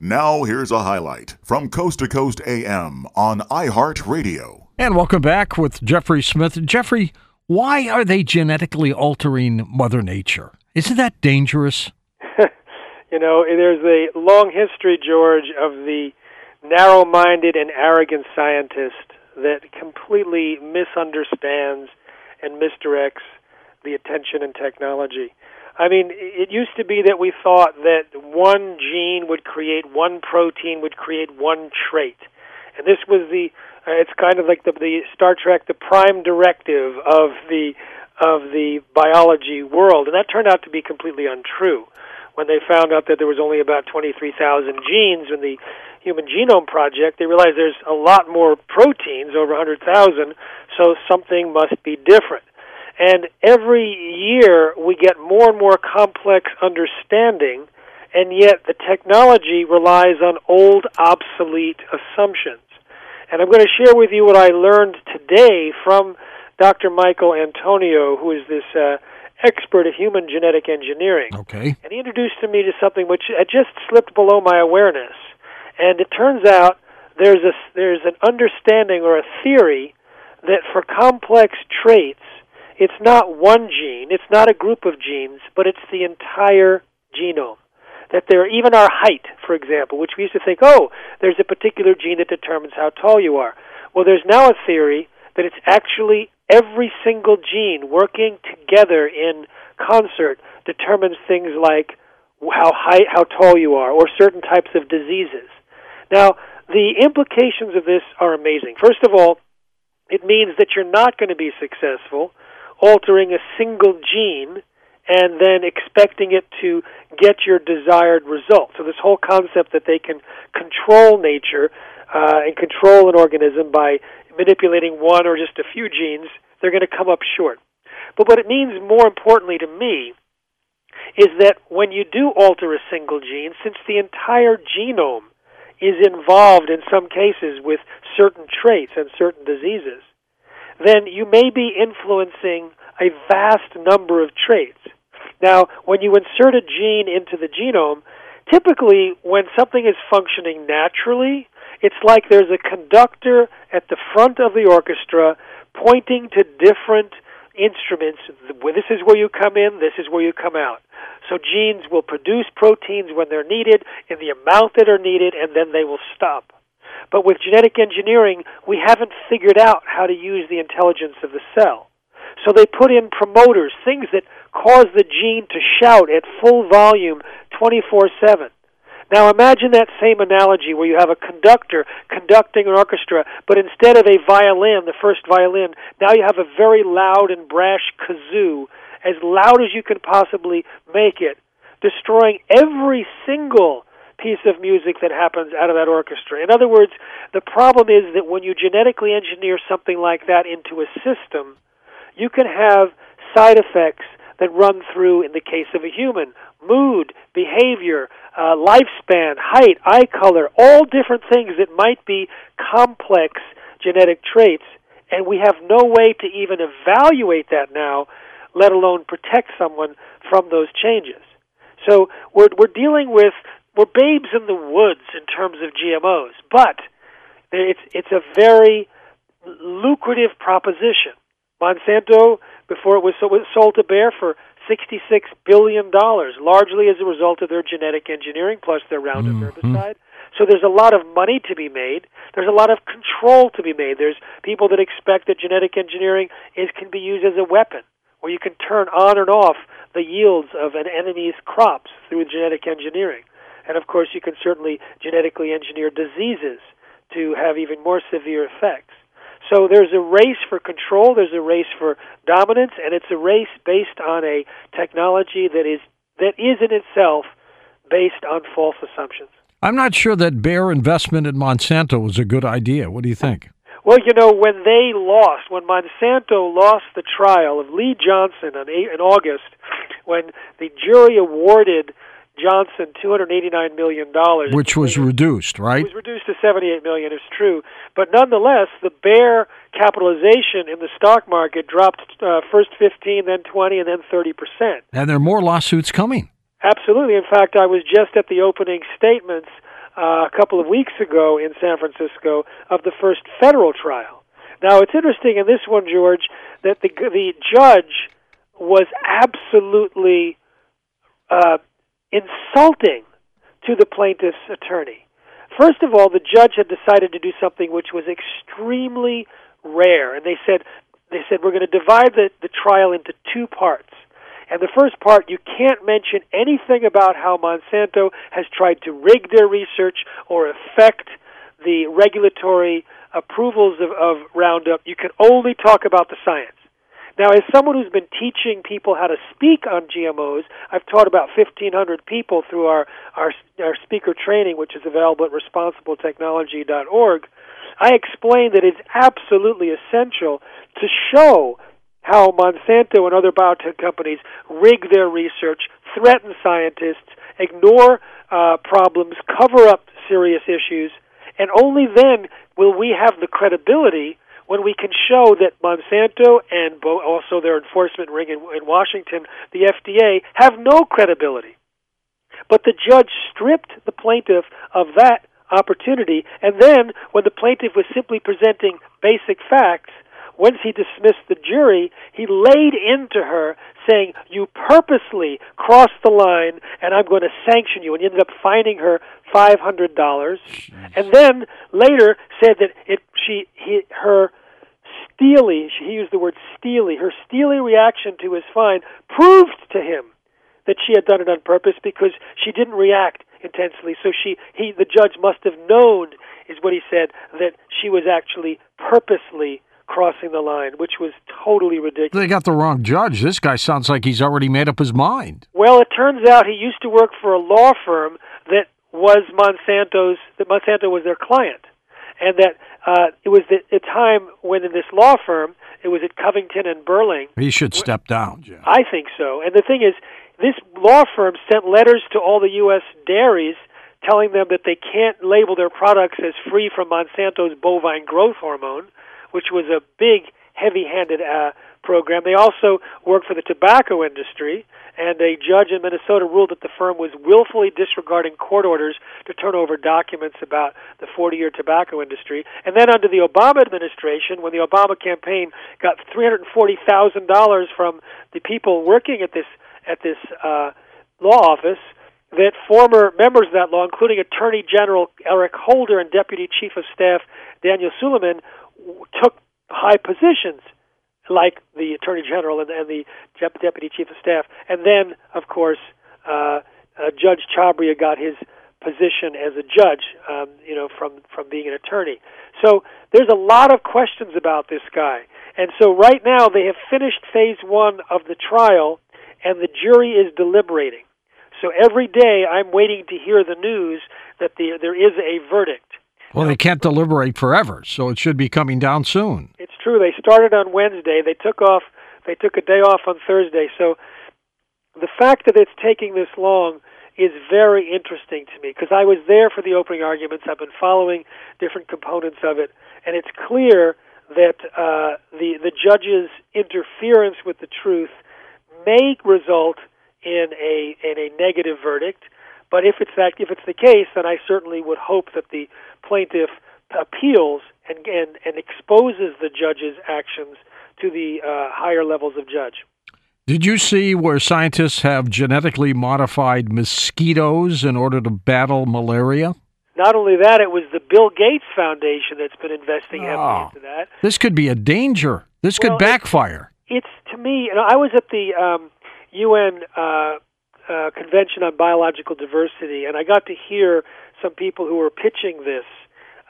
Now, here's a highlight from Coast to Coast AM on iHeartRadio. And welcome back with Jeffrey Smith. Jeffrey, why are they genetically altering Mother Nature? Isn't that dangerous? you know, there's a long history, George, of the narrow minded and arrogant scientist that completely misunderstands and misdirects the attention and technology. I mean, it used to be that we thought that one gene would create one protein, would create one trait. And this was the, uh, it's kind of like the, the Star Trek, the prime directive of the, of the biology world. And that turned out to be completely untrue. When they found out that there was only about 23,000 genes in the Human Genome Project, they realized there's a lot more proteins, over 100,000, so something must be different. And every year we get more and more complex understanding, and yet the technology relies on old, obsolete assumptions. And I'm going to share with you what I learned today from Dr. Michael Antoniou, who is this uh, expert of human genetic engineering. Okay. And he introduced to me to something which had just slipped below my awareness. And it turns out there's a there's an understanding or a theory that for complex traits it's not one gene, it's not a group of genes, but it's the entire genome. That there, even our height, for example, which we used to think, oh, there's a particular gene that determines how tall you are. Well, there's now a theory that it's actually every single gene working together in concert determines things like how high, how tall you are, or certain types of diseases. Now, the implications of this are amazing. First of all, it means that you're not going to be successful altering a single gene and then expecting it to get your desired result. So this whole concept that they can control nature uh, and control an organism by manipulating one or just a few genes, they're going to come up short. But what it means more importantly to me is that when you do alter a single gene, since the entire genome is involved in some cases with certain traits and certain diseases, then you may be influencing a vast number of traits. Now, when you insert a gene into the genome, typically when something is functioning naturally, it's like there's a conductor at the front of the orchestra pointing to different instruments. This is where you come in, this is where you come out. So genes will produce proteins when they're needed in the amount that are needed, and then they will stop. But with genetic engineering, we haven't figured out how to use the intelligence of the cell. So they put in promoters, things that cause the gene to shout at full volume 24 7. Now imagine that same analogy where you have a conductor conducting an orchestra, but instead of a violin, the first violin, now you have a very loud and brash kazoo, as loud as you can possibly make it, destroying every single piece of music that happens out of that orchestra. In other words, the problem is that when you genetically engineer something like that into a system, you can have side effects that run through, in the case of a human, mood, behavior, uh, lifespan, height, eye color, all different things that might be complex genetic traits, and we have no way to even evaluate that now, let alone protect someone from those changes. So we're we're dealing with we're babes in the woods in terms of GMOs, but it's it's a very lucrative proposition. Monsanto, before it was sold to Bayer for $66 billion, largely as a result of their genetic engineering plus their Roundup mm-hmm. herbicide. So there's a lot of money to be made. There's a lot of control to be made. There's people that expect that genetic engineering is can be used as a weapon, where you can turn on and off the yields of an enemy's crops through genetic engineering. And of course, you can certainly genetically engineer diseases to have even more severe effects. So there's a race for control, there's a race for dominance, and it's a race based on a technology that is that is in itself based on false assumptions. I'm not sure that Bayer investment in Monsanto was a good idea. What do you think? Well, you know, when they lost, when Monsanto lost the trial of Lee Johnson in August, when the jury awarded Johnson $289 million. Which was reduced, right? It was reduced to 78 million, it's true. But nonetheless, the Bayer capitalization in the stock market dropped uh, first 15, then 20, and then 30%. And there are more lawsuits coming. Absolutely. In fact, I was just at the opening statements uh, a couple of weeks ago in San Francisco of the first federal trial. Now, it's interesting in this one, George, that the the judge was absolutely uh, insulting to the plaintiff's attorney. First of all, the judge had decided to do something which was extremely rare, and they said they said we're going to divide the, the trial into two parts. And the first part, you can't mention anything about how Monsanto has tried to rig their research or affect the regulatory approvals of, of Roundup. You can only talk about the science. Now, as someone who's been teaching people how to speak on GMOs, I've taught about 1,500 people through our, our, our speaker training, which is available at responsibletechnology.org. I explain that it's absolutely essential to show how Monsanto and other biotech companies rig their research, threaten scientists, ignore uh, problems, cover up serious issues, and only then will we have the credibility when we can show that Monsanto and also their enforcement ring in, in Washington, the FDA, have no credibility. But the judge stripped the plaintiff of that opportunity, and then when the plaintiff was simply presenting basic facts, once he dismissed the jury, he laid into her saying, You purposely crossed the line and I'm going to sanction you. And he ended up fining her $500. And then later said that it, she, he, her steely, he used the word steely, her steely reaction to his fine proved to him that she had done it on purpose because she didn't react intensely. So she, he, the judge must have known, is what he said, that she was actually purposely crossing the line, which was totally ridiculous. They got the wrong judge. This guy sounds like he's already made up his mind. Well, it turns out he used to work for a law firm that was Monsanto's. That Monsanto was their client, and that uh, it was the, the time when in this law firm it was at Covington and Burling. He should step down, Jim. I think so. And the thing is, this law firm sent letters to all the U.S. dairies telling them that they can't label their products as free from Monsanto's bovine growth hormone which was a big, heavy-handed uh, program. They also worked for the tobacco industry, and a judge in Minnesota ruled that the firm was willfully disregarding court orders to turn over documents about the 40-year tobacco industry. And then under the Obama administration, when the Obama campaign got $340,000 from the people working at this at this uh, law office, that former members of that law, including Attorney General Eric Holder and Deputy Chief of Staff Daniel Sullivan, took high positions like the Attorney General and, and the Deputy Chief of Staff. And then, of course, uh, uh, Judge Chhabria got his position as a judge, um, you know, from from being an attorney. So there's a lot of questions about this guy. And so right now they have finished phase one of the trial, and the jury is deliberating. So every day I'm waiting to hear the news that the, there is a verdict. Well, they can't deliberate forever, so it should be coming down soon. It's true. They started on Wednesday. They took off. They took a day off on Thursday. So the fact that it's taking this long is very interesting to me because I was there for the opening arguments. I've been following different components of it, and it's clear that uh, the the judge's interference with the truth may result in a in a negative verdict. But if it's that if it's the case, then I certainly would hope that the plaintiff appeals and and, and exposes the judge's actions to the uh, higher levels of judge. Did you see where scientists have genetically modified mosquitoes in order to battle malaria? Not only that, it was the Bill Gates Foundation that's been investing heavily oh, into that. This could be a danger. This well, could backfire. It's, it's, to me. You know, I was at the um, UN uh, uh, Convention on Biological Diversity, and I got to hear some people who were pitching this.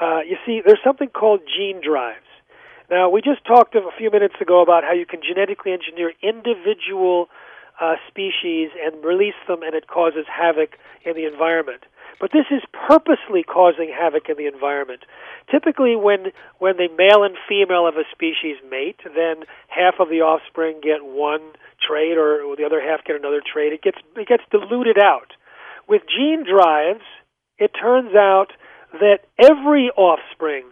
Uh, you see, there's something called gene drives. Now, we just talked a few minutes ago about how you can genetically engineer individual uh, species and release them, and it causes havoc in the environment. But this is purposely causing havoc in the environment. Typically, when when the male and female of a species mate, then half of the offspring get one trait, or the other half get another trait. It gets it gets diluted out. With gene drives, it turns out that every offspring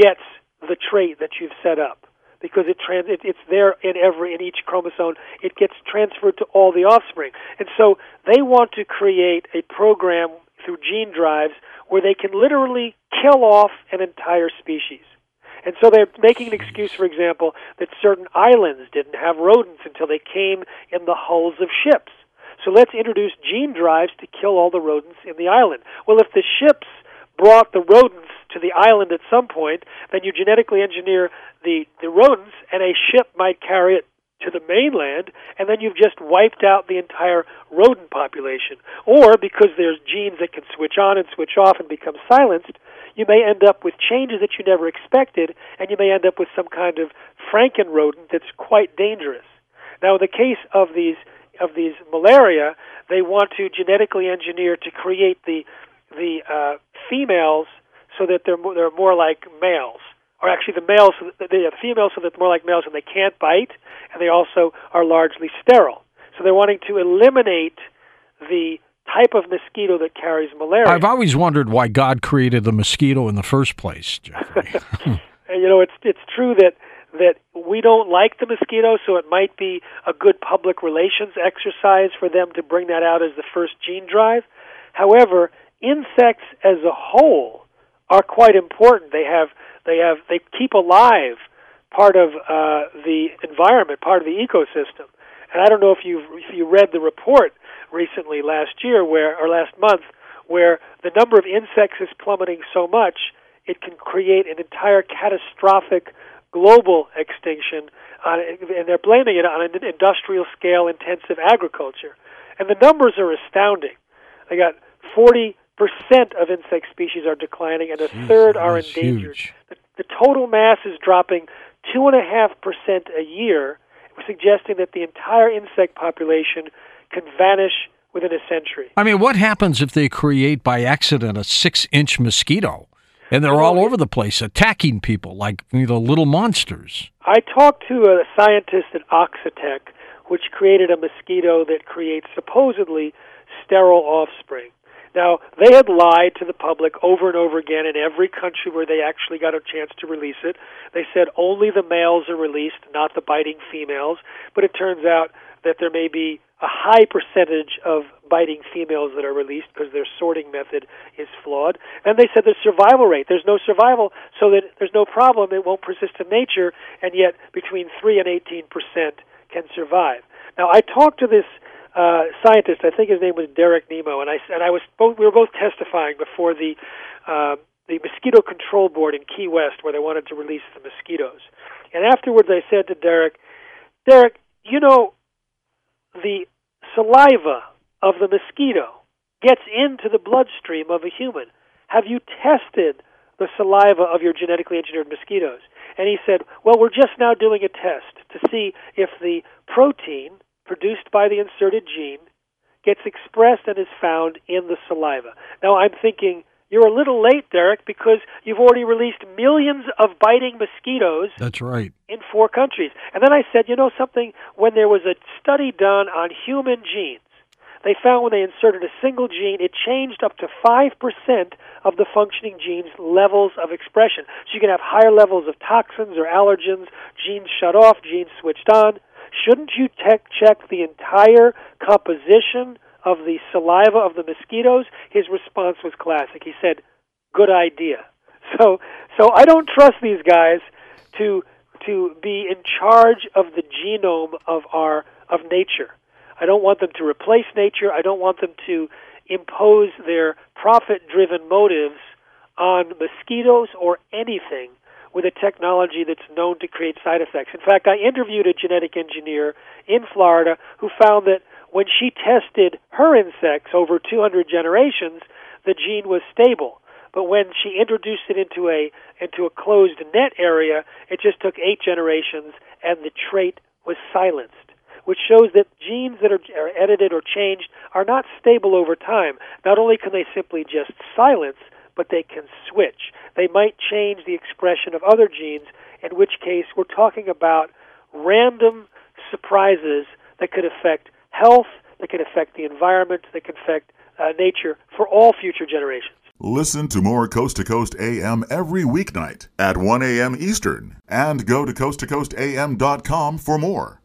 gets the trait that you've set up because it, trans- it it's there in every in each chromosome. It gets transferred to all the offspring, and so they want to create a program through gene drives where they can literally kill off an entire species. And so they're making an excuse, for example, that certain islands didn't have rodents until they came in the hulls of ships. So let's introduce gene drives to kill all the rodents in the island. Well, if the ships brought the rodents to the island at some point, then you genetically engineer the, the rodents, and a ship might carry it to the mainland, and then you've just wiped out the entire rodent population. Or because there's genes that can switch on and switch off and become silenced, you may end up with changes that you never expected, and you may end up with some kind of Franken rodent that's quite dangerous. Now, in the case of these of these malaria, they want to genetically engineer to create the the uh, females so that they're they're more like males, or actually the males the females so that they're more like males and they can't bite, and they also are largely sterile. So they're wanting to eliminate the type of mosquito that carries malaria. I've always wondered why God created the mosquito in the first place, Jeffrey. you know, it's it's true that that we don't like the mosquito, so it might be a good public relations exercise for them to bring that out as the first gene drive. However, insects as a whole are quite important. They have they have they keep alive part of uh, the environment, part of the ecosystem. And I don't know if you if you read the report recently last year where or last month where the number of insects is plummeting so much it can create an entire catastrophic global extinction on, and they're blaming it on an industrial scale intensive agriculture and the numbers are astounding they got 40% of insect species are declining and a Jeez, third are endangered the, the total mass is dropping 2.5% a year suggesting that the entire insect population can vanish within a century. I mean, what happens if they create by accident a six inch mosquito? And they're all over the place attacking people like you know, little monsters. I talked to a scientist at Oxitec, which created a mosquito that creates supposedly sterile offspring. Now, they had lied to the public over and over again in every country where they actually got a chance to release it. They said only the males are released, not the biting females. But it turns out that there may be a high percentage of biting females that are released because their sorting method is flawed. And they said the survival rate, there's no survival, so that there's no problem, it won't persist in nature, and yet between 3 and 18 percent can survive. Now, I talked to this uh, scientist. I think his name was Derek Nimmo, and I and I was both. We were both testifying before the uh, the mosquito control board in Key West, where they wanted to release the mosquitoes. And afterwards, I said to Derek, Derek, you know, the saliva of the mosquito gets into the bloodstream of a human. Have you tested the saliva of your genetically engineered mosquitoes? And he said, Well, we're just now doing a test to see if the protein produced by the inserted gene gets expressed and is found in the saliva. Now, I'm thinking, you're a little late, Derek, because you've already released millions of biting mosquitoes. That's right. In four countries. And then I said, you know something? When there was a study done on human genes, they found when they inserted a single gene, it changed up to 5% of the functioning gene's levels of expression. So you can have higher levels of toxins or allergens, genes shut off, genes switched on. Shouldn't you tech check the entire composition of the saliva of the mosquitoes? His response was classic. He said, "Good idea." So, so I don't trust these guys to to be in charge of the genome of our of nature. I don't want them to replace nature. I don't want them to impose their profit-driven motives on mosquitoes or anything with a technology that's known to create side effects. In fact, I interviewed a genetic engineer in Florida who found that when she tested her insects over 200 generations, the gene was stable. But when she introduced it into a into a closed net area, it just took eight generations, and the trait was silenced, which shows that genes that are, are edited or changed are not stable over time. Not only can they simply just silence, but they can switch. They might change the expression of other genes, in which case we're talking about random surprises that could affect health, that could affect the environment, that could affect uh, nature for all future generations. Listen to more Coast to Coast AM every weeknight at 1 a.m. Eastern and go to coasttocoastam.com for more.